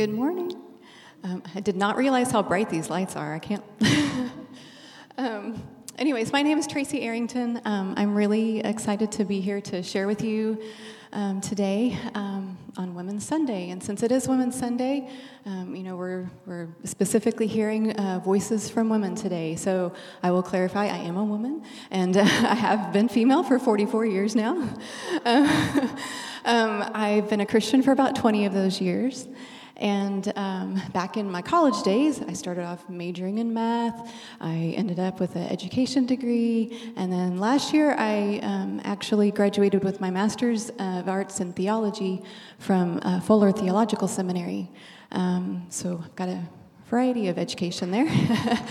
Good morning. Um, I did not realize how bright these lights are. I can't. um, anyways, my name is Tracy Arrington. Um, I'm really excited to be here to share with you um, today um, on Women's Sunday. And since it is Women's Sunday, um, you know, we're, we're specifically hearing uh, voices from women today. So I will clarify I am a woman, and uh, I have been female for 44 years now. I've been a Christian for about 20 of those years. And um, back in my college days, I started off majoring in math. I ended up with an education degree. And then last year, I um, actually graduated with my master's of arts in theology from uh, Fuller Theological Seminary. Um, so I've got a variety of education there.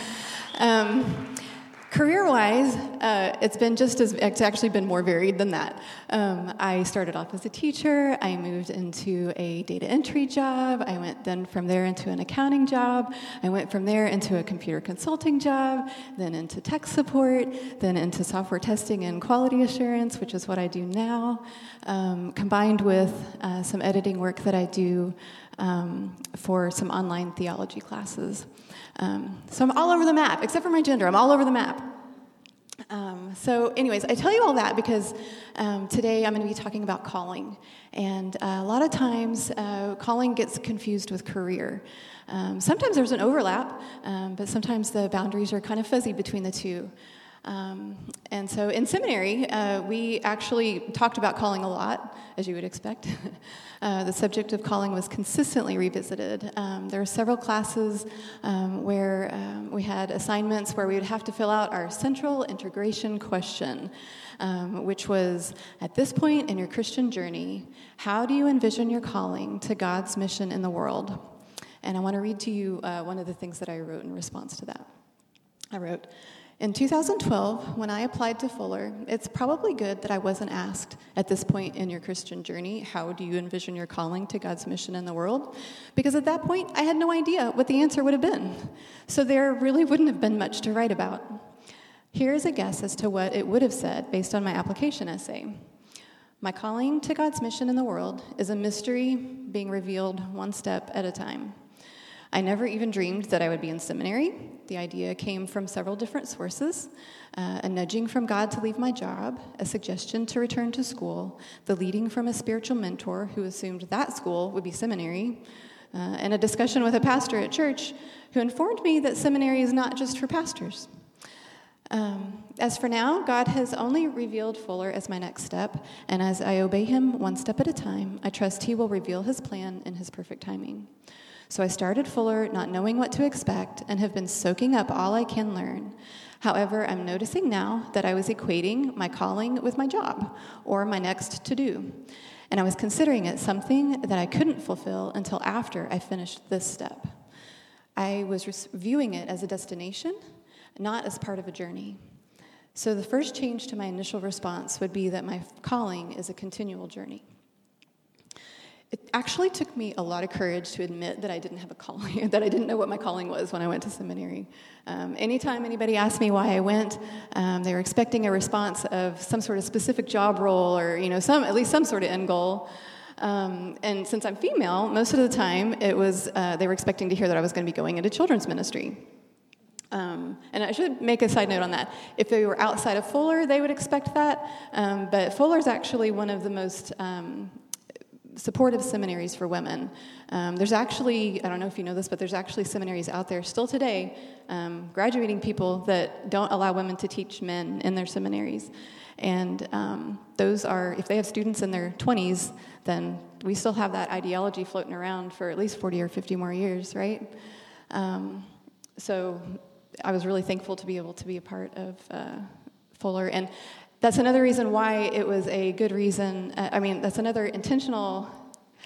Career wise, uh, it's been just as, it's actually been more varied than that. Um, I started off as a teacher, I moved into a data entry job, I went then from there into an accounting job, I went from there into a computer consulting job, then into tech support, then into software testing and quality assurance, which is what I do now, um, combined with uh, some editing work that I do um, for some online theology classes. Um, so I'm all over the map, except for my gender, I'm all over the map. Um, so, anyways, I tell you all that because um, today I'm going to be talking about calling. And uh, a lot of times, uh, calling gets confused with career. Um, sometimes there's an overlap, um, but sometimes the boundaries are kind of fuzzy between the two. Um, and so in seminary, uh, we actually talked about calling a lot, as you would expect. uh, the subject of calling was consistently revisited. Um, there were several classes um, where um, we had assignments where we would have to fill out our central integration question, um, which was at this point in your Christian journey, how do you envision your calling to God's mission in the world? And I want to read to you uh, one of the things that I wrote in response to that. I wrote, in 2012, when I applied to Fuller, it's probably good that I wasn't asked at this point in your Christian journey, how do you envision your calling to God's mission in the world? Because at that point, I had no idea what the answer would have been. So there really wouldn't have been much to write about. Here is a guess as to what it would have said based on my application essay. My calling to God's mission in the world is a mystery being revealed one step at a time. I never even dreamed that I would be in seminary. The idea came from several different sources uh, a nudging from God to leave my job, a suggestion to return to school, the leading from a spiritual mentor who assumed that school would be seminary, uh, and a discussion with a pastor at church who informed me that seminary is not just for pastors. Um, as for now, God has only revealed Fuller as my next step, and as I obey Him one step at a time, I trust He will reveal His plan in His perfect timing. So I started Fuller not knowing what to expect and have been soaking up all I can learn. However, I'm noticing now that I was equating my calling with my job or my next to do. And I was considering it something that I couldn't fulfill until after I finished this step. I was viewing it as a destination, not as part of a journey. So the first change to my initial response would be that my calling is a continual journey. It actually took me a lot of courage to admit that I didn't have a calling, that I didn't know what my calling was when I went to seminary. Um, anytime anybody asked me why I went, um, they were expecting a response of some sort of specific job role or, you know, some, at least some sort of end goal. Um, and since I'm female, most of the time it was, uh, they were expecting to hear that I was going to be going into children's ministry. Um, and I should make a side note on that. If they were outside of Fuller, they would expect that. Um, but Fuller is actually one of the most um, supportive seminaries for women. Um, there's actually, I don't know if you know this, but there's actually seminaries out there still today um, graduating people that don't allow women to teach men in their seminaries. And um, those are, if they have students in their 20s, then we still have that ideology floating around for at least 40 or 50 more years, right? Um, so I was really thankful to be able to be a part of uh, Fuller. And that's another reason why it was a good reason. Uh, I mean, that's another intentional,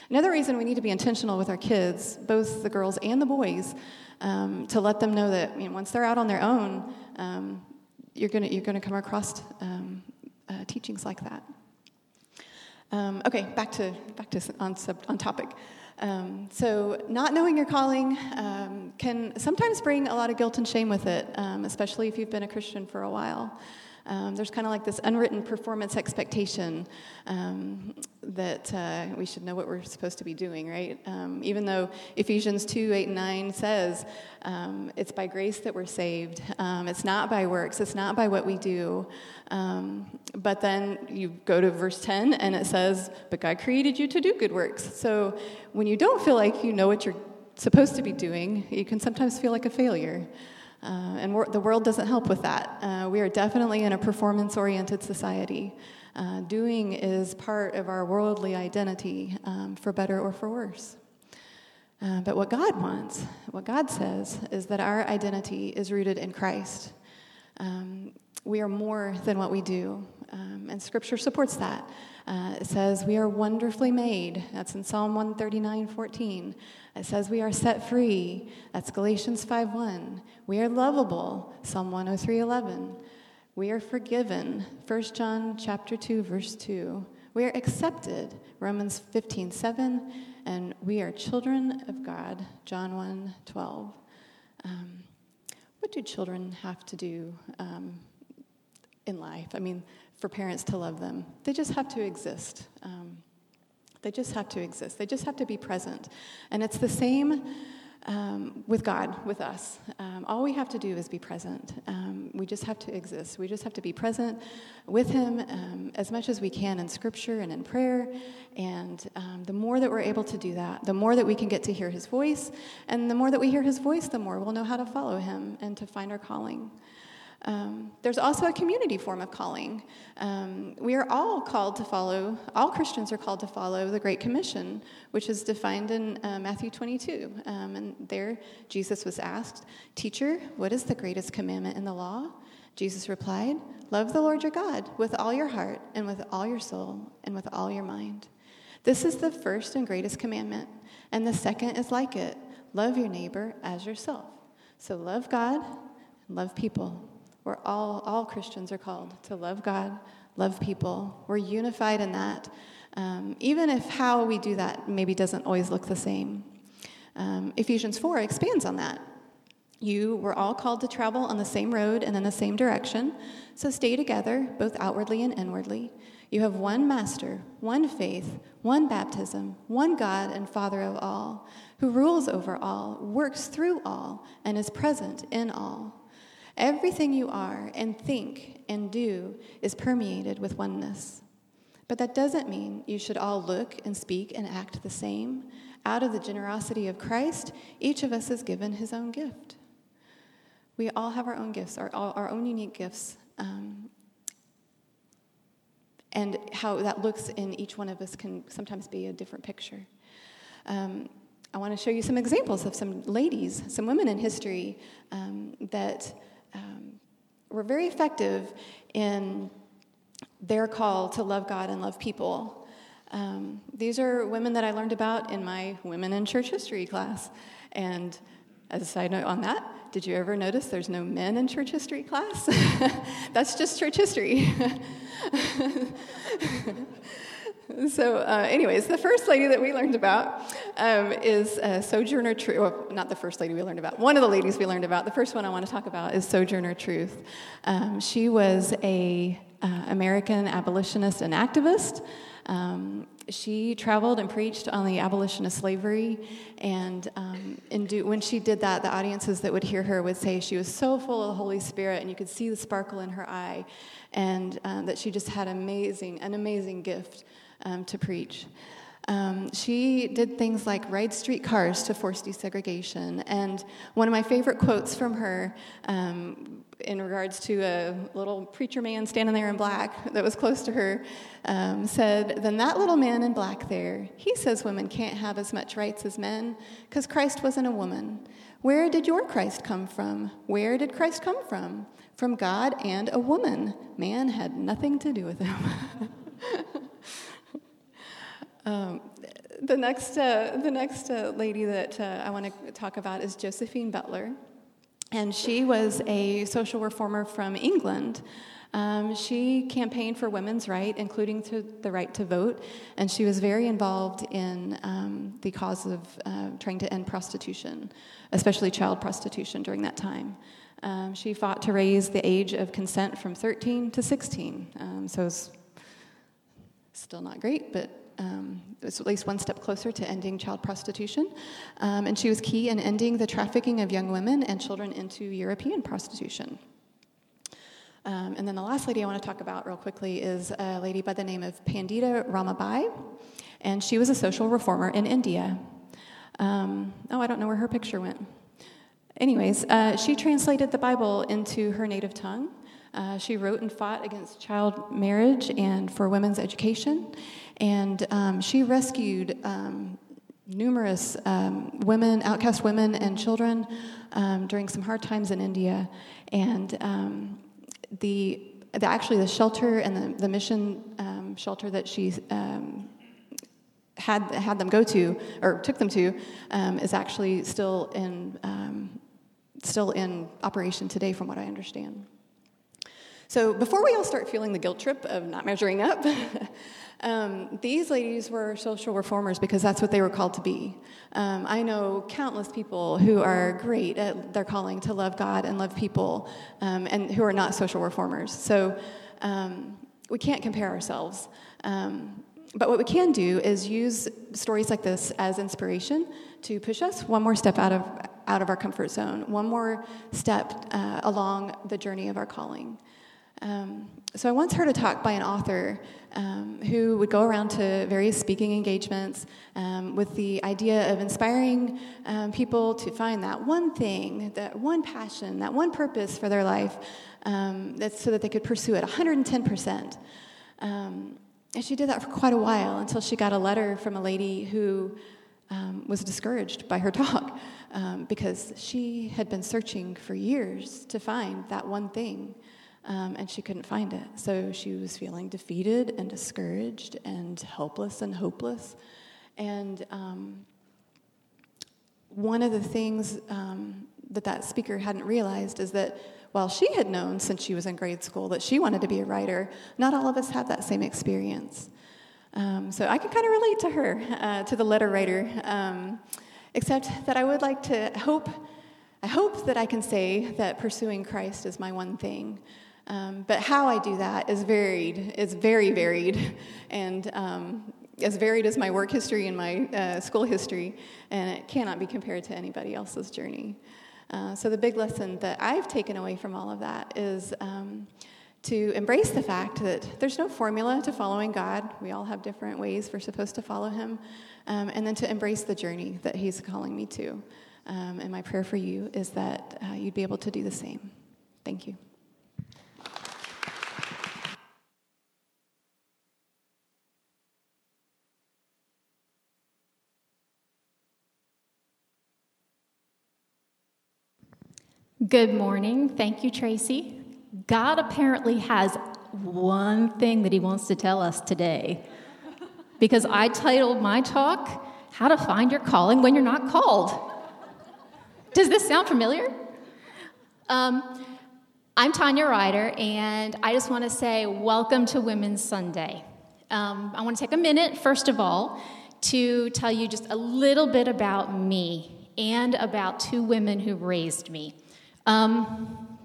another reason we need to be intentional with our kids, both the girls and the boys, um, to let them know that I mean, once they're out on their own, um, you're going you're gonna come across um, uh, teachings like that. Um, okay, back to, back to on, sub, on topic. Um, so, not knowing your calling um, can sometimes bring a lot of guilt and shame with it, um, especially if you've been a Christian for a while. Um, there's kind of like this unwritten performance expectation um, that uh, we should know what we're supposed to be doing, right? Um, even though Ephesians 2 8 and 9 says um, it's by grace that we're saved, um, it's not by works, it's not by what we do. Um, but then you go to verse 10 and it says, But God created you to do good works. So when you don't feel like you know what you're supposed to be doing, you can sometimes feel like a failure. Uh, and the world doesn't help with that. Uh, we are definitely in a performance oriented society. Uh, doing is part of our worldly identity, um, for better or for worse. Uh, but what God wants, what God says, is that our identity is rooted in Christ. Um, we are more than what we do, um, and Scripture supports that. Uh, it says, We are wonderfully made. That's in Psalm 139 14. It says, We are set free. That's Galatians 5 1. We are lovable. Psalm 103 11. We are forgiven. 1 John chapter 2, verse 2. We are accepted. Romans 15 7. And we are children of God. John 1 12. Um, what do children have to do um, in life? I mean, for parents to love them. They just have to exist. Um, they just have to exist. They just have to be present. And it's the same um, with God, with us. Um, all we have to do is be present. Um, we just have to exist. We just have to be present with Him um, as much as we can in Scripture and in prayer. And um, the more that we're able to do that, the more that we can get to hear His voice. And the more that we hear His voice, the more we'll know how to follow Him and to find our calling. Um, there's also a community form of calling. Um, we are all called to follow, all Christians are called to follow the Great Commission, which is defined in uh, Matthew 22. Um, and there, Jesus was asked, Teacher, what is the greatest commandment in the law? Jesus replied, Love the Lord your God with all your heart, and with all your soul, and with all your mind. This is the first and greatest commandment, and the second is like it love your neighbor as yourself. So love God and love people. We're all, all Christians are called to love God, love people. We're unified in that, um, even if how we do that maybe doesn't always look the same. Um, Ephesians 4 expands on that. You were all called to travel on the same road and in the same direction, so stay together, both outwardly and inwardly. You have one master, one faith, one baptism, one God and Father of all, who rules over all, works through all, and is present in all. Everything you are and think and do is permeated with oneness. But that doesn't mean you should all look and speak and act the same. Out of the generosity of Christ, each of us is given his own gift. We all have our own gifts, our, our own unique gifts. Um, and how that looks in each one of us can sometimes be a different picture. Um, I want to show you some examples of some ladies, some women in history um, that um, were very effective in their call to love God and love people. Um, these are women that I learned about in my Women in Church History class. And as a side note on that, did you ever notice there's no men in church history class? That's just church history. so, uh, anyways, the first lady that we learned about um, is uh, Sojourner Truth. Well, not the first lady we learned about. One of the ladies we learned about. The first one I want to talk about is Sojourner Truth. Um, she was a uh, American abolitionist and activist. Um, she traveled and preached on the abolition of slavery, and um, do, when she did that, the audiences that would hear her would say she was so full of the Holy Spirit, and you could see the sparkle in her eye, and uh, that she just had amazing, an amazing gift um, to preach. Um, she did things like ride streetcars to force desegregation. And one of my favorite quotes from her, um, in regards to a little preacher man standing there in black that was close to her, um, said, Then that little man in black there, he says women can't have as much rights as men because Christ wasn't a woman. Where did your Christ come from? Where did Christ come from? From God and a woman. Man had nothing to do with him. Um, the next, uh, the next uh, lady that uh, I want to talk about is Josephine Butler. And she was a social reformer from England. Um, she campaigned for women's right, including to the right to vote, and she was very involved in um, the cause of uh, trying to end prostitution, especially child prostitution during that time. Um, she fought to raise the age of consent from 13 to 16. Um, so it's still not great, but um, it's at least one step closer to ending child prostitution. Um, and she was key in ending the trafficking of young women and children into European prostitution. Um, and then the last lady I want to talk about real quickly is a lady by the name of Pandita Ramabai, and she was a social reformer in India. Um, oh, I don't know where her picture went. Anyways, uh, she translated the Bible into her native tongue. Uh, she wrote and fought against child marriage and for women's education. And um, she rescued um, numerous um, women, outcast women, and children um, during some hard times in India. And um, the, the, actually, the shelter and the, the mission um, shelter that she had, had them go to, or took them to, is actually still in still in operation today, from what I understand. So, before we all start feeling the guilt trip of not measuring up, um, these ladies were social reformers because that's what they were called to be. Um, I know countless people who are great at their calling to love God and love people um, and who are not social reformers. So, um, we can't compare ourselves. Um, but what we can do is use stories like this as inspiration to push us one more step out of, out of our comfort zone, one more step uh, along the journey of our calling. Um, so I once heard a talk by an author um, who would go around to various speaking engagements um, with the idea of inspiring um, people to find that one thing, that one passion, that one purpose for their life, um, that's so that they could pursue it 110%. Um, and she did that for quite a while until she got a letter from a lady who was discouraged by her talk because she had been searching for years to find that one thing. Um, and she couldn't find it. So she was feeling defeated and discouraged and helpless and hopeless. And um, one of the things um, that that speaker hadn't realized is that while she had known since she was in grade school that she wanted to be a writer, not all of us have that same experience. Um, so I can kind of relate to her, uh, to the letter writer, um, except that I would like to hope, I hope that I can say that pursuing Christ is my one thing. Um, but how I do that is varied, is very varied, and um, as varied as my work history and my uh, school history, and it cannot be compared to anybody else's journey. Uh, so, the big lesson that I've taken away from all of that is um, to embrace the fact that there's no formula to following God. We all have different ways we're supposed to follow Him. Um, and then to embrace the journey that He's calling me to. Um, and my prayer for you is that uh, you'd be able to do the same. Thank you. Good morning. Thank you, Tracy. God apparently has one thing that He wants to tell us today. Because I titled my talk, How to Find Your Calling When You're Not Called. Does this sound familiar? Um, I'm Tanya Ryder, and I just want to say welcome to Women's Sunday. Um, I want to take a minute, first of all, to tell you just a little bit about me and about two women who raised me. Um,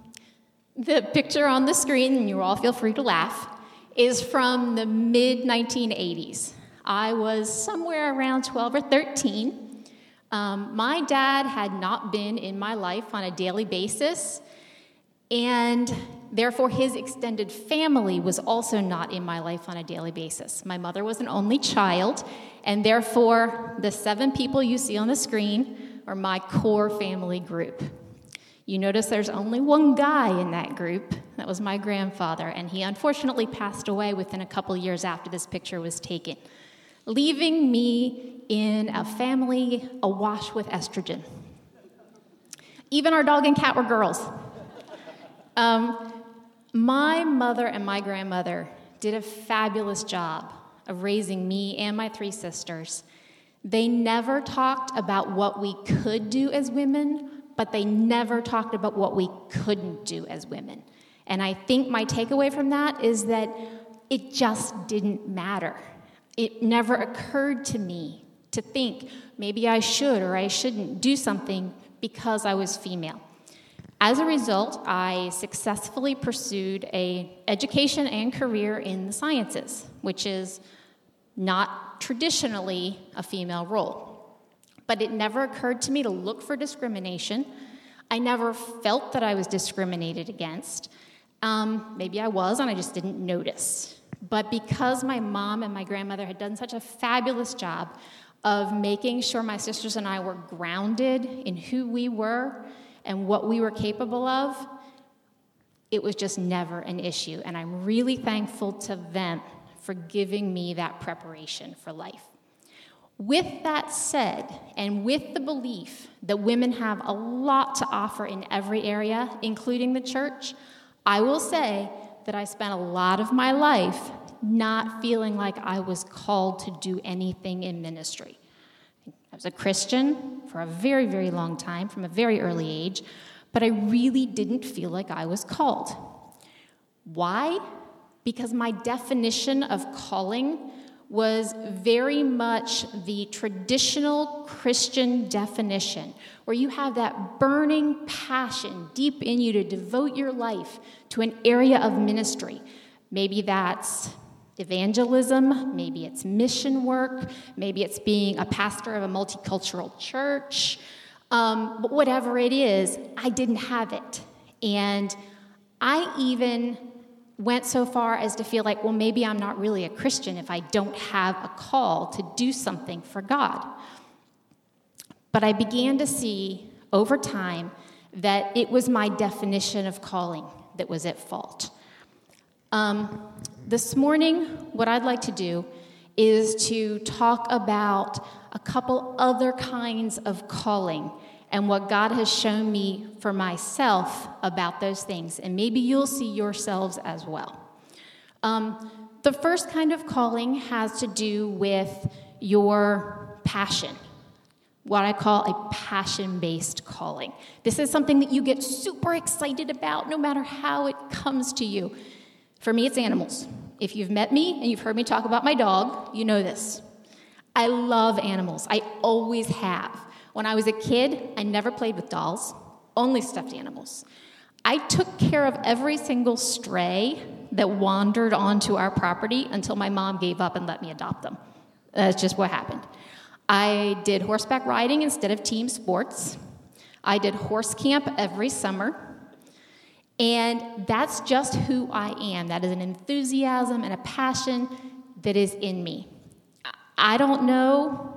the picture on the screen, and you all feel free to laugh, is from the mid 1980s. I was somewhere around 12 or 13. Um, my dad had not been in my life on a daily basis, and therefore his extended family was also not in my life on a daily basis. My mother was an only child, and therefore the seven people you see on the screen are my core family group. You notice there's only one guy in that group. That was my grandfather, and he unfortunately passed away within a couple years after this picture was taken, leaving me in a family awash with estrogen. Even our dog and cat were girls. Um, my mother and my grandmother did a fabulous job of raising me and my three sisters. They never talked about what we could do as women but they never talked about what we couldn't do as women. And I think my takeaway from that is that it just didn't matter. It never occurred to me to think maybe I should or I shouldn't do something because I was female. As a result, I successfully pursued a education and career in the sciences, which is not traditionally a female role. But it never occurred to me to look for discrimination. I never felt that I was discriminated against. Um, maybe I was, and I just didn't notice. But because my mom and my grandmother had done such a fabulous job of making sure my sisters and I were grounded in who we were and what we were capable of, it was just never an issue. And I'm really thankful to them for giving me that preparation for life. With that said, and with the belief that women have a lot to offer in every area, including the church, I will say that I spent a lot of my life not feeling like I was called to do anything in ministry. I was a Christian for a very, very long time, from a very early age, but I really didn't feel like I was called. Why? Because my definition of calling was very much the traditional Christian definition, where you have that burning passion deep in you to devote your life to an area of ministry. Maybe that's evangelism, maybe it's mission work, maybe it's being a pastor of a multicultural church. Um, but whatever it is, I didn't have it. And I even went so far as to feel like, well, maybe I'm not really a Christian if I don't have a call to do something for God. But I began to see over time that it was my definition of calling that was at fault. Um, this morning, what I'd like to do is to talk about a couple other kinds of calling and what God has shown me for myself about those things. And maybe you'll see yourselves as well. Um, the first kind of calling has to do with your passion, what I call a passion based calling. This is something that you get super excited about no matter how it comes to you. For me, it's animals. If you've met me and you've heard me talk about my dog, you know this. I love animals, I always have. When I was a kid, I never played with dolls, only stuffed animals. I took care of every single stray that wandered onto our property until my mom gave up and let me adopt them. That's just what happened. I did horseback riding instead of team sports. I did horse camp every summer. And that's just who I am. That is an enthusiasm and a passion that is in me. I don't know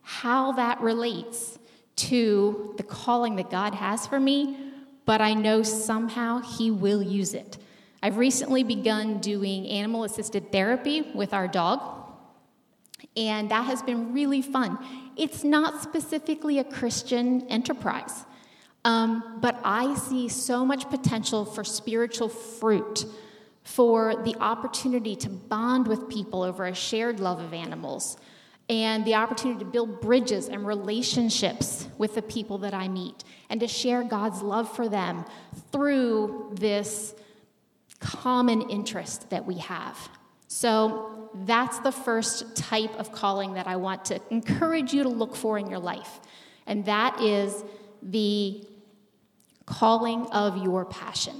how that relates to the calling that God has for me, but I know somehow He will use it. I've recently begun doing animal assisted therapy with our dog, and that has been really fun. It's not specifically a Christian enterprise, um, but I see so much potential for spiritual fruit, for the opportunity to bond with people over a shared love of animals and the opportunity to build bridges and relationships with the people that I meet and to share God's love for them through this common interest that we have. So, that's the first type of calling that I want to encourage you to look for in your life, and that is the calling of your passion.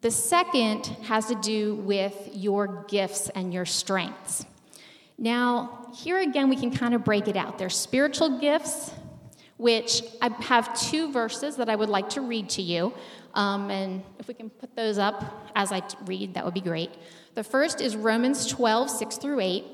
The second has to do with your gifts and your strengths. Now, here again, we can kind of break it out. There's spiritual gifts, which I have two verses that I would like to read to you. Um, and if we can put those up as I read, that would be great. The first is Romans 12, 6 through 8.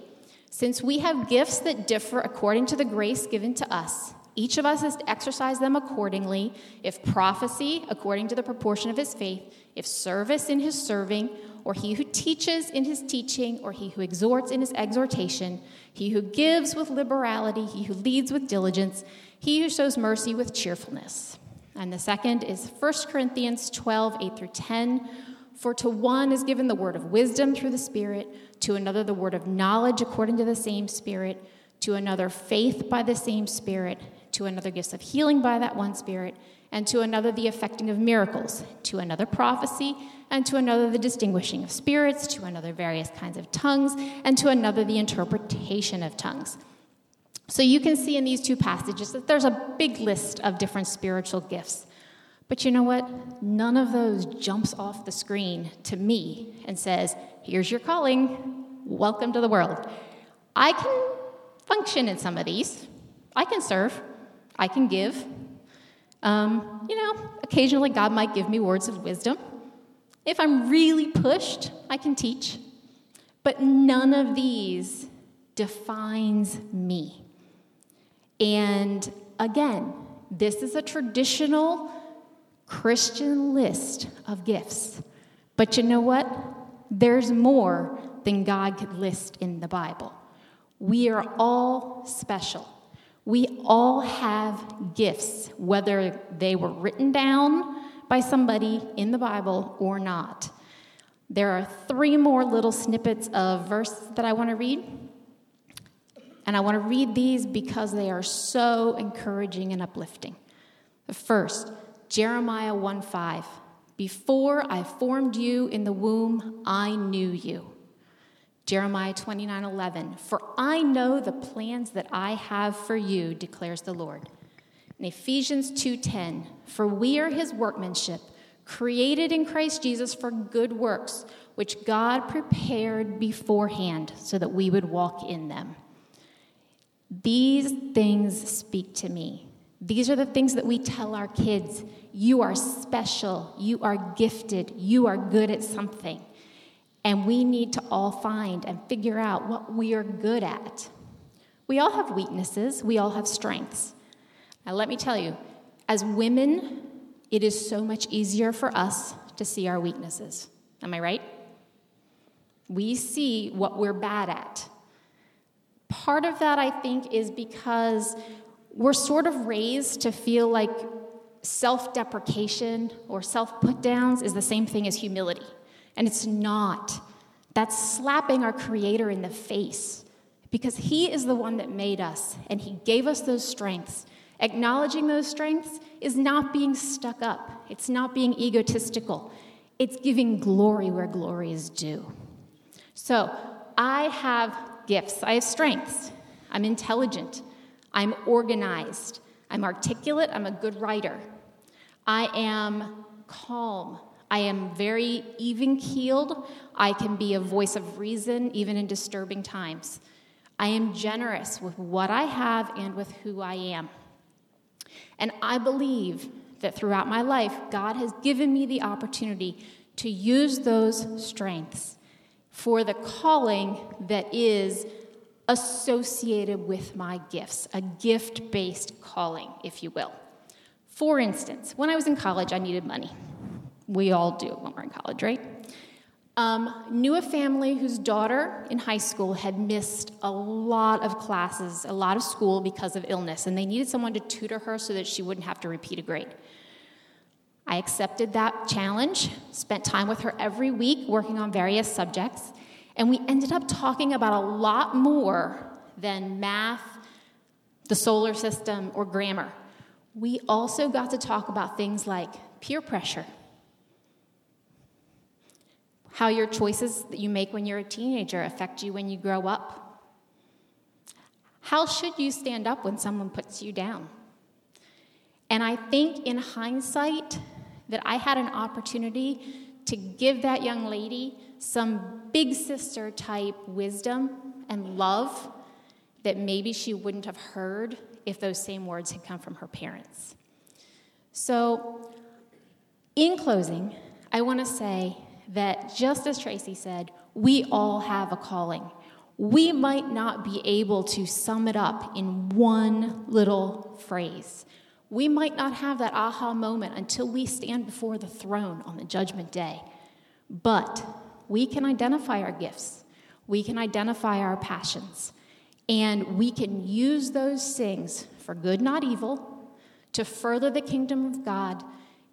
Since we have gifts that differ according to the grace given to us, each of us is to exercise them accordingly. If prophecy, according to the proportion of his faith, if service in his serving, or he who teaches in his teaching, or he who exhorts in his exhortation, he who gives with liberality, he who leads with diligence, he who shows mercy with cheerfulness. And the second is 1 Corinthians 12, 8 through 10. For to one is given the word of wisdom through the Spirit, to another the word of knowledge according to the same Spirit, to another faith by the same Spirit, to another gifts of healing by that one Spirit, and to another the effecting of miracles, to another prophecy and to another the distinguishing of spirits, to another various kinds of tongues, and to another the interpretation of tongues. So you can see in these two passages that there's a big list of different spiritual gifts. But you know what? None of those jumps off the screen to me and says, Here's your calling. Welcome to the world. I can function in some of these. I can serve. I can give. Um, you know, occasionally God might give me words of wisdom. If I'm really pushed, I can teach. But none of these defines me. And again, this is a traditional Christian list of gifts. But you know what? There's more than God could list in the Bible. We are all special. We all have gifts, whether they were written down by somebody in the Bible or not. There are three more little snippets of verse that I want to read. And I want to read these because they are so encouraging and uplifting. The first, Jeremiah 1 5. Before I formed you in the womb, I knew you. Jeremiah 29 11. For I know the plans that I have for you, declares the Lord. In Ephesians 2:10, for we are his workmanship, created in Christ Jesus for good works, which God prepared beforehand so that we would walk in them. These things speak to me. These are the things that we tell our kids. You are special. You are gifted. You are good at something. And we need to all find and figure out what we are good at. We all have weaknesses, we all have strengths. Now, let me tell you, as women, it is so much easier for us to see our weaknesses. Am I right? We see what we're bad at. Part of that, I think, is because we're sort of raised to feel like self deprecation or self put downs is the same thing as humility. And it's not. That's slapping our Creator in the face because He is the one that made us and He gave us those strengths. Acknowledging those strengths is not being stuck up, it's not being egotistical, it's giving glory where glory is due. So, I have gifts, I have strengths. I'm intelligent, I'm organized, I'm articulate, I'm a good writer. I am calm, I am very even keeled. I can be a voice of reason even in disturbing times. I am generous with what I have and with who I am. And I believe that throughout my life, God has given me the opportunity to use those strengths for the calling that is associated with my gifts, a gift based calling, if you will. For instance, when I was in college, I needed money. We all do when we're in college, right? Um, knew a family whose daughter in high school had missed a lot of classes, a lot of school because of illness, and they needed someone to tutor her so that she wouldn't have to repeat a grade. I accepted that challenge, spent time with her every week working on various subjects, and we ended up talking about a lot more than math, the solar system, or grammar. We also got to talk about things like peer pressure how your choices that you make when you're a teenager affect you when you grow up. How should you stand up when someone puts you down? And I think in hindsight that I had an opportunity to give that young lady some big sister type wisdom and love that maybe she wouldn't have heard if those same words had come from her parents. So, in closing, I want to say that just as Tracy said, we all have a calling. We might not be able to sum it up in one little phrase. We might not have that aha moment until we stand before the throne on the judgment day. But we can identify our gifts, we can identify our passions, and we can use those things for good, not evil, to further the kingdom of God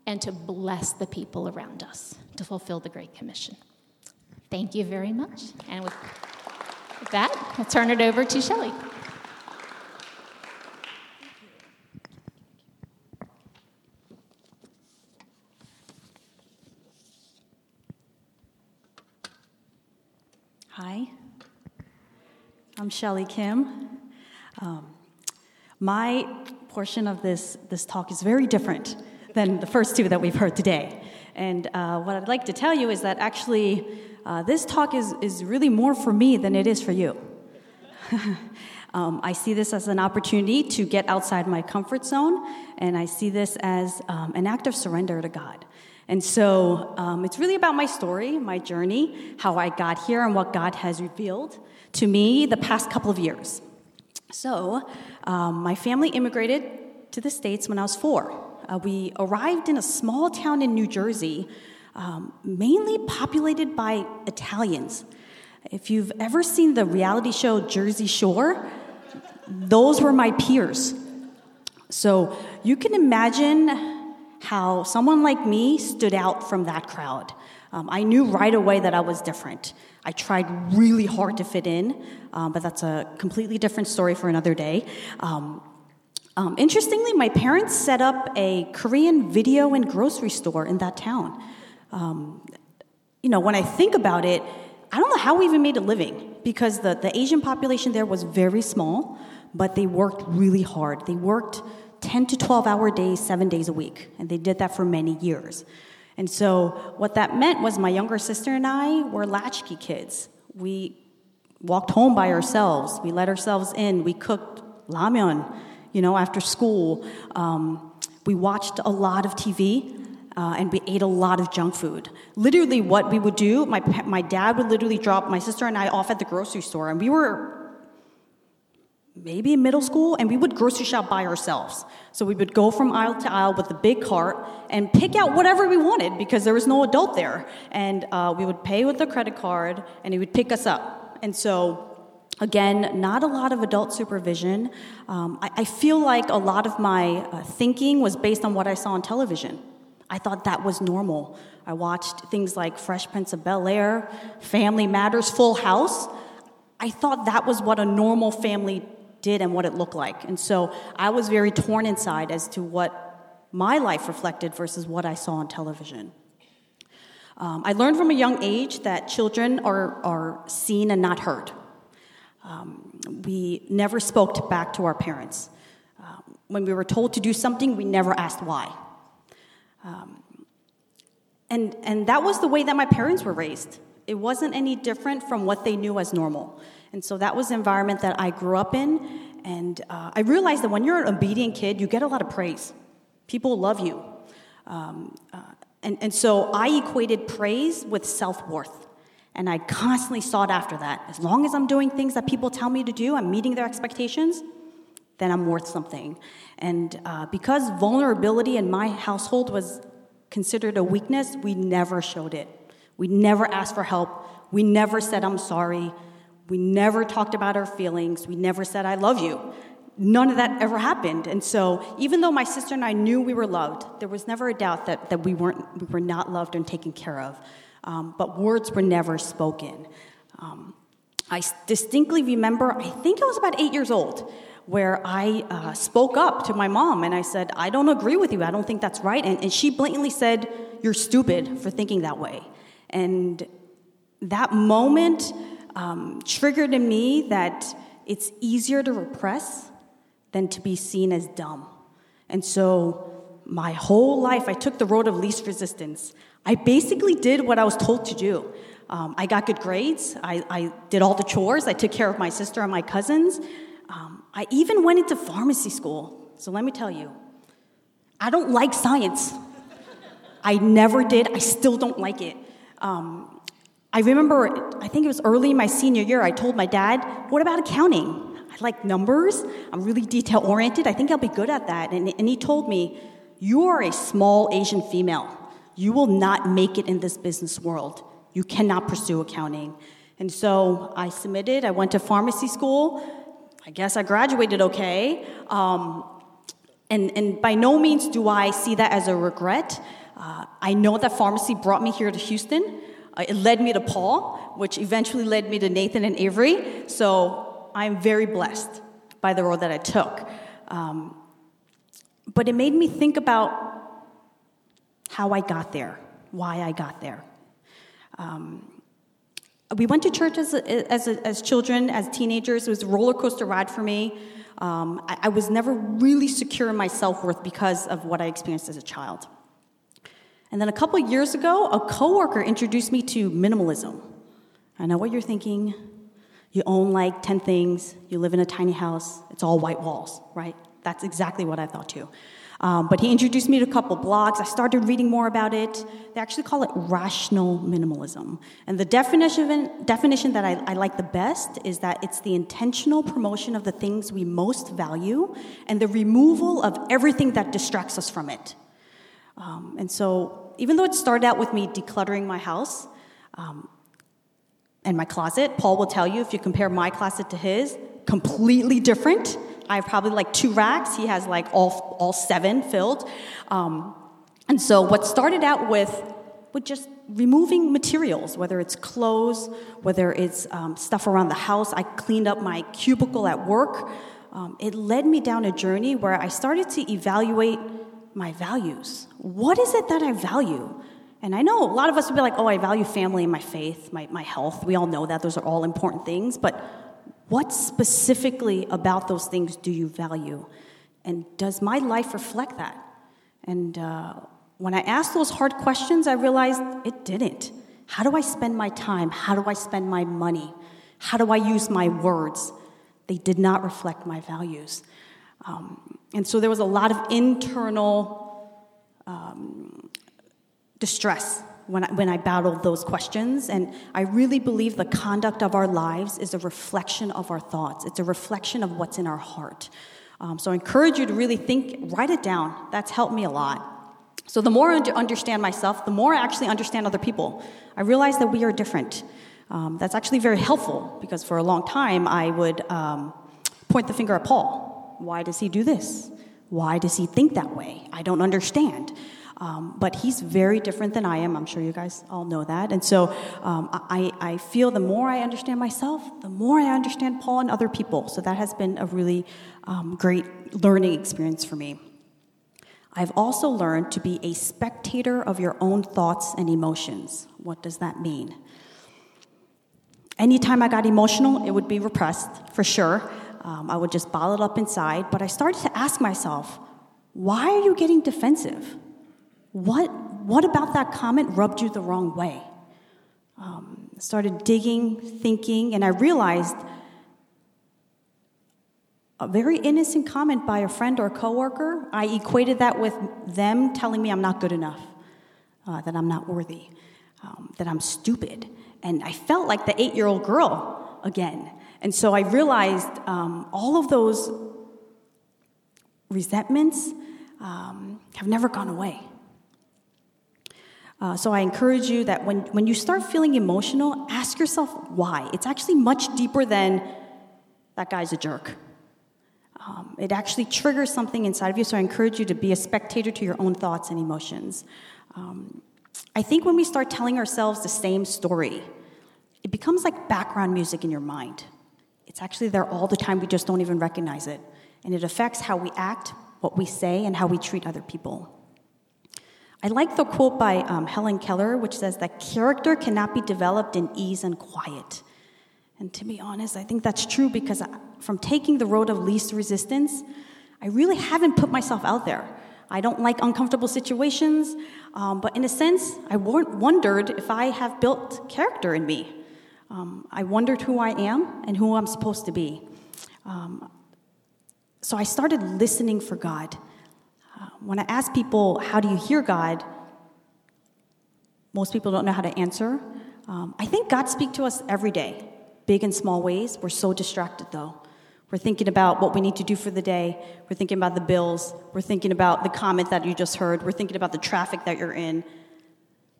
and to bless the people around us to fulfill the Great Commission. Thank you very much. And with, that, I'll turn it over to Shelley. Hi, I'm Shelly Kim. Um, my portion of this, this talk is very different than the first two that we've heard today. And uh, what I'd like to tell you is that actually, uh, this talk is, is really more for me than it is for you. um, I see this as an opportunity to get outside my comfort zone, and I see this as um, an act of surrender to God. And so um, it's really about my story, my journey, how I got here, and what God has revealed to me the past couple of years. So, um, my family immigrated to the States when I was four. Uh, we arrived in a small town in New Jersey, um, mainly populated by Italians. If you've ever seen the reality show Jersey Shore, those were my peers. So you can imagine how someone like me stood out from that crowd. Um, I knew right away that I was different. I tried really hard to fit in, um, but that's a completely different story for another day. Um, um, interestingly, my parents set up a Korean video and grocery store in that town. Um, you know, when I think about it, I don't know how we even made a living because the, the Asian population there was very small, but they worked really hard. They worked 10 to 12 hour days, seven days a week, and they did that for many years. And so, what that meant was my younger sister and I were latchkey kids. We walked home by ourselves, we let ourselves in, we cooked ramyeon you know, after school. Um, we watched a lot of TV. Uh, and we ate a lot of junk food. Literally, what we would do, my, my dad would literally drop my sister and I off at the grocery store, and we were maybe in middle school, and we would grocery shop by ourselves. So we would go from aisle to aisle with a big cart and pick out whatever we wanted because there was no adult there. And uh, we would pay with a credit card, and he would pick us up. And so Again, not a lot of adult supervision. Um, I, I, feel like a lot of my uh, thinking was based on what I saw on television. I thought that was normal. I watched things like Fresh Prince of Bel Air, Family Matters, Full House. I thought that was what a normal family did and what it looked like. And so I was very torn inside as to what my life reflected versus what I saw on television. Um, I learned from a young age that children are, are seen and not heard. Um, we never spoke back to our parents. Um, when we were told to do something, we never asked why. Um, and, and that was the way that my parents were raised. It wasn't any different from what they knew as normal. And so that was the environment that I grew up in. And uh, I realized that when you're an obedient kid, you get a lot of praise. People love you. Um, uh, and, and so I equated praise with self worth. And I constantly sought after that. As long as I'm doing things that people tell me to do, I'm meeting their expectations, then I'm worth something. And uh, because vulnerability in my household was considered a weakness, we never showed it. We never asked for help. We never said, I'm sorry. We never talked about our feelings. We never said, I love you. None of that ever happened. And so, even though my sister and I knew we were loved, there was never a doubt that, that we, weren't, we were not loved and taken care of um, but words were never spoken. Um, I distinctly remember, I think I was about eight years old, where I uh, spoke up to my mom and I said, I don't agree with you. I don't think that's right. And, and she blatantly said, You're stupid for thinking that way. And that moment um, triggered in me that it's easier to repress than to be seen as dumb. And so my whole life, I took the road of least resistance. I basically did what I was told to do. Um, I got good grades. I, I, did all the chores. I took care of my sister and my cousins. Um, I even went into pharmacy school. So let me tell you, I don't like science. I never did. I still don't like it. Um, I remember, I think it was early in my senior year, I told my dad, What about accounting? I like numbers. I'm really detail oriented. I think I'll be good at that. And, and he told me, You are a small Asian female you will not make it in this business world. You cannot pursue accounting. And so I submitted, I went to pharmacy school. I guess I graduated okay. Um, and, and by no means do I see that as a regret. Uh, I know that pharmacy brought me here to Houston. Uh, it led me to Paul, which eventually led me to Nathan and Avery. So I'm very blessed by the road that I took. Um, but it made me think about how I got there, why I got there. Um, we went to church as, as, as children, as teenagers. It was a roller coaster ride for me. Um, I, I was never really secure in my self worth because of what I experienced as a child. And then a couple years ago, a coworker introduced me to minimalism. I know what you're thinking. You own like 10 things, you live in a tiny house, it's all white walls, right? That's exactly what I thought too. Um, but he introduced me to a couple blogs. I started reading more about it. They actually call it rational minimalism. And the definition, definition that I, I like the best is that it's the intentional promotion of the things we most value and the removal of everything that distracts us from it. Um, and so, even though it started out with me decluttering my house um, and my closet, Paul will tell you if you compare my closet to his, completely different. I have probably like two racks. He has like all, all seven filled. Um, and so what started out with, with just removing materials, whether it's clothes, whether it's um, stuff around the house. I cleaned up my cubicle at work. Um, it led me down a journey where I started to evaluate my values. What is it that I value? And I know a lot of us would be like, oh, I value family and my faith, my, my health. We all know that. Those are all important things. But what specifically about those things do you value? And does my life reflect that? And uh, when I asked those hard questions, I realized it didn't. How do I spend my time? How do I spend my money? How do I use my words? They did not reflect my values. Um, and so there was a lot of internal um, distress when I, when I battled those questions. And I really believe the conduct of our lives is a reflection of our thoughts, it's a reflection of what's in our heart. Um, so I encourage you to really think, write it down. That's helped me a lot. So the more I understand myself, the more I actually understand other people. I realize that we are different. Um, that's actually very helpful because for a long time I would um, point the finger at Paul. Why does he do this? Why does he think that way? I don't understand. Um, but he's very different than I am. I'm sure you guys all know that. And so um, I, I feel the more I understand myself, the more I understand Paul and other people. So that has been a really um, great learning experience for me. I've also learned to be a spectator of your own thoughts and emotions. What does that mean? Anytime I got emotional, it would be repressed, for sure. Um, I would just bottle it up inside. But I started to ask myself, why are you getting defensive? What, what about that comment rubbed you the wrong way? Um, started digging, thinking, and I realized a very innocent comment by a friend or a coworker, I equated that with them telling me I'm not good enough, uh, that I'm not worthy, um, that I'm stupid, and I felt like the eight-year-old girl again. And so I realized um, all of those resentments um, have never gone away. Uh, so I encourage you that when, when you start feeling emotional, ask yourself why. It's actually much deeper than that guy's a jerk. Um, it actually triggers something inside of you, so I encourage you to be a spectator to your own thoughts and emotions. Um, I think when we start telling ourselves the same story, it becomes like background music in your mind. It's actually there all the time, we just don't even recognize it. And it affects how we act, what we say, and how we treat other people. I like the quote by um, Helen Keller, which says that character cannot be developed in ease and quiet. And to be honest, I think that's true because from taking the road of least resistance, I really haven't put myself out there. I don't like uncomfortable situations, um, but in a sense, I wondered if I have built character in me. Um, I wondered who I am and who I'm supposed to be. Um, so I started listening for God when I ask people, how do you hear God? Most people don't know how to answer. Um, I think God speaks to us every day, big and small ways. We're so distracted, though. We're thinking about what we need to do for the day. We're thinking about the bills. We're thinking about the comment that you just heard. We're thinking about the traffic that you're in.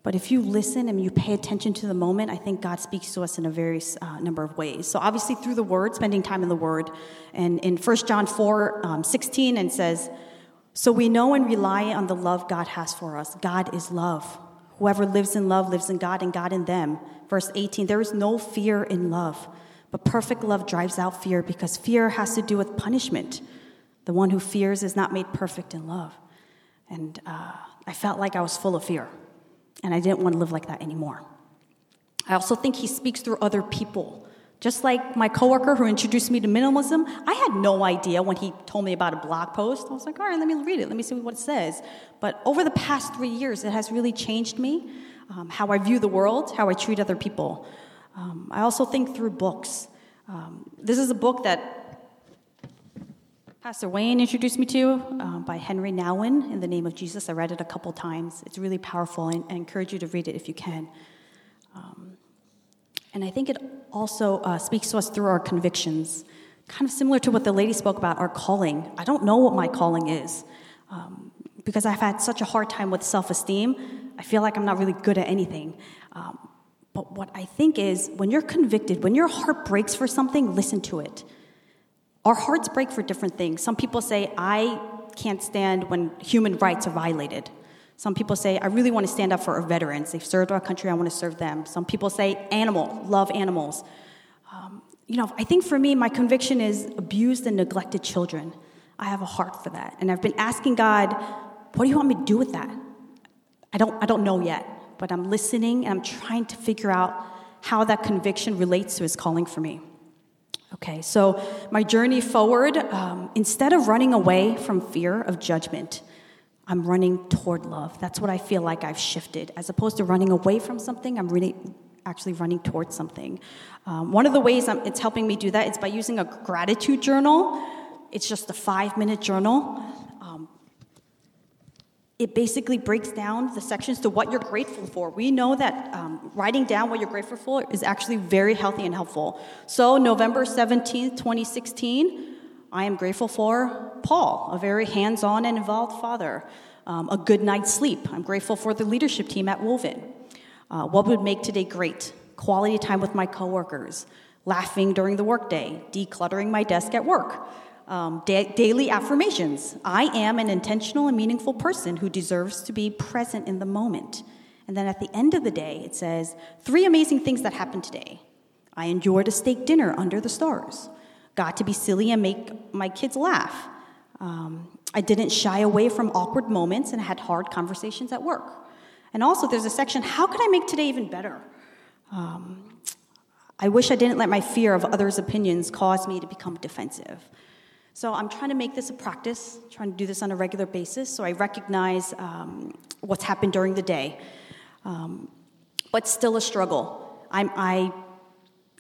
But if you listen and you pay attention to the moment, I think God speaks to us in a various uh, number of ways. So obviously through the Word, spending time in the Word. And in 1 John 4, um, 16, and says, so we know and rely on the love God has for us. God is love. Whoever lives in love lives in God and God in them. Verse 18 there is no fear in love, but perfect love drives out fear because fear has to do with punishment. The one who fears is not made perfect in love. And uh, I felt like I was full of fear, and I didn't want to live like that anymore. I also think he speaks through other people. Just like my coworker who introduced me to minimalism, I had no idea when he told me about a blog post. I was like, all right, let me read it, let me see what it says. But over the past three years, it has really changed me um, how I view the world, how I treat other people. Um, I also think through books. Um, this is a book that Pastor Wayne introduced me to um, by Henri Nouwen, In the Name of Jesus. I read it a couple times. It's really powerful, and I encourage you to read it if you can. Um, and I think it also uh, speaks to us through our convictions, kind of similar to what the lady spoke about, our calling. I don't know what my calling is um, because I've had such a hard time with self esteem. I feel like I'm not really good at anything. Um, but what I think is when you're convicted, when your heart breaks for something, listen to it. Our hearts break for different things. Some people say, I can't stand when human rights are violated. Some people say, I really want to stand up for our veterans. They've served our country, I want to serve them. Some people say, animal, love animals. Um, you know, I think for me, my conviction is abused and neglected children. I have a heart for that. And I've been asking God, what do you want me to do with that? I don't, I don't know yet but I'm listening and I'm trying to figure out how that conviction relates to his calling for me. Okay, so my journey forward, um, instead of running away from fear of judgment, I'm running toward love. That's what I feel like I've shifted. As opposed to running away from something, I'm really actually running towards something. Um, one of the ways I'm, it's helping me do that is by using a gratitude journal. It's just a five minute journal it basically breaks down the sections to what you're grateful for. We know that um, writing down what you're grateful for is actually very healthy and helpful. So, November 17th, 2016, I am grateful for Paul, a very hands on and involved father, um, a good night's sleep. I'm grateful for the leadership team at Woven. Uh, what would make today great? Quality time with my coworkers, laughing during the workday, decluttering my desk at work um, da- daily affirmations. I am an intentional and meaningful person who deserves to be present in the moment. And then at the end of the day, it says, Three amazing things that happened today. I enjoyed a steak dinner under the stars, got to be silly and make my kids laugh. Um, I didn't shy away from awkward moments and had hard conversations at work. And also, there's a section, How can I make today even better? Um, I wish I didn't let my fear of others' opinions cause me to become defensive. So I'm trying to make this a practice, trying to do this on a regular basis, so I recognize um, what's happened during the day. Um, but still a struggle. I'm, i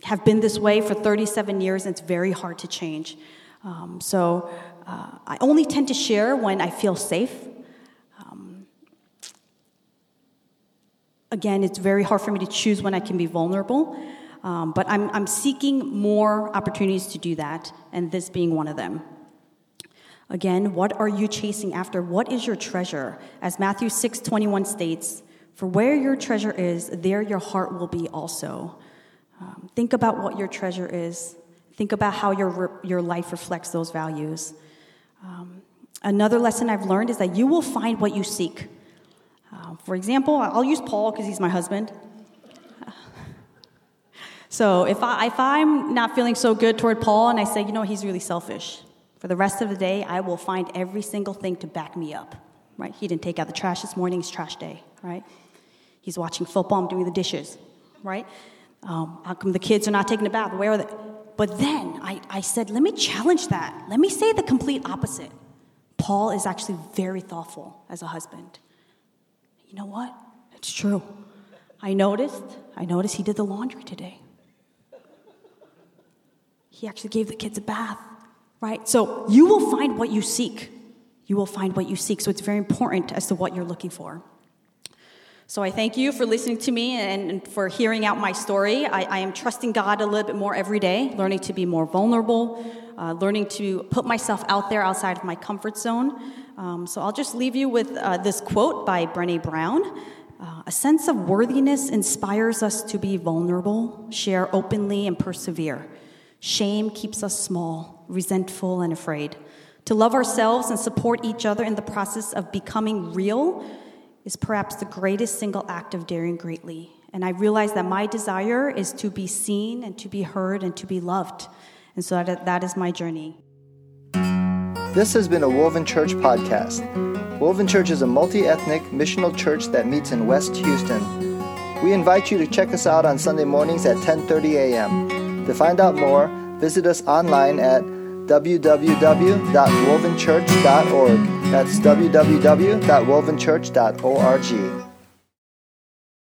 have been this way for 37 years, and it's very hard to change. Um, so uh, I only tend to share when I feel safe. Um, again, it's very hard for me to choose when I can be vulnerable. Um, but I'm, I'm seeking more opportunities to do that, and this being one of them. Again, what are you chasing after? What is your treasure? As Matthew 6 21 states, For where your treasure is, there your heart will be also. Um, think about what your treasure is. Think about how your, your life reflects those values. Um, another lesson I've learned is that you will find what you seek. Uh, for example, I'll use Paul because he's my husband. So if, I, if I'm not feeling so good toward Paul and I say, you know, he's really selfish, for the rest of the day, I will find every single thing to back me up, right? He didn't take out the trash this morning, it's trash day, right? He's watching football, I'm doing the dishes, right? Um, how come the kids are not taking a bath? Where are they? But then I, I said, let me challenge that. Let me say the complete opposite. Paul is actually very thoughtful as a husband. You know what? It's true. I noticed, I noticed he did the laundry today. He actually gave the kids a bath, right? So you will find what you seek. You will find what you seek. So it's very important as to what you're looking for. So I thank you for listening to me and for hearing out my story. I, I am trusting God a little bit more every day, learning to be more vulnerable, uh, learning to put myself out there outside of my comfort zone. Um, so I'll just leave you with uh, this quote by Brene Brown. Uh, a sense of worthiness inspires us to be vulnerable, share openly, and persevere. Shame keeps us small, resentful, and afraid. To love ourselves and support each other in the process of becoming real is perhaps the greatest single act of daring greatly. And I realize that my desire is to be seen and to be heard and to be loved. And so that, that is my journey. This has been a Woven Church podcast. Woven Church is a multi ethnic missional church that meets in West Houston. We invite you to check us out on Sunday mornings at 10:30 a.m. To find out more, visit us online at www.wovenchurch.org. That's www.wovenchurch.org.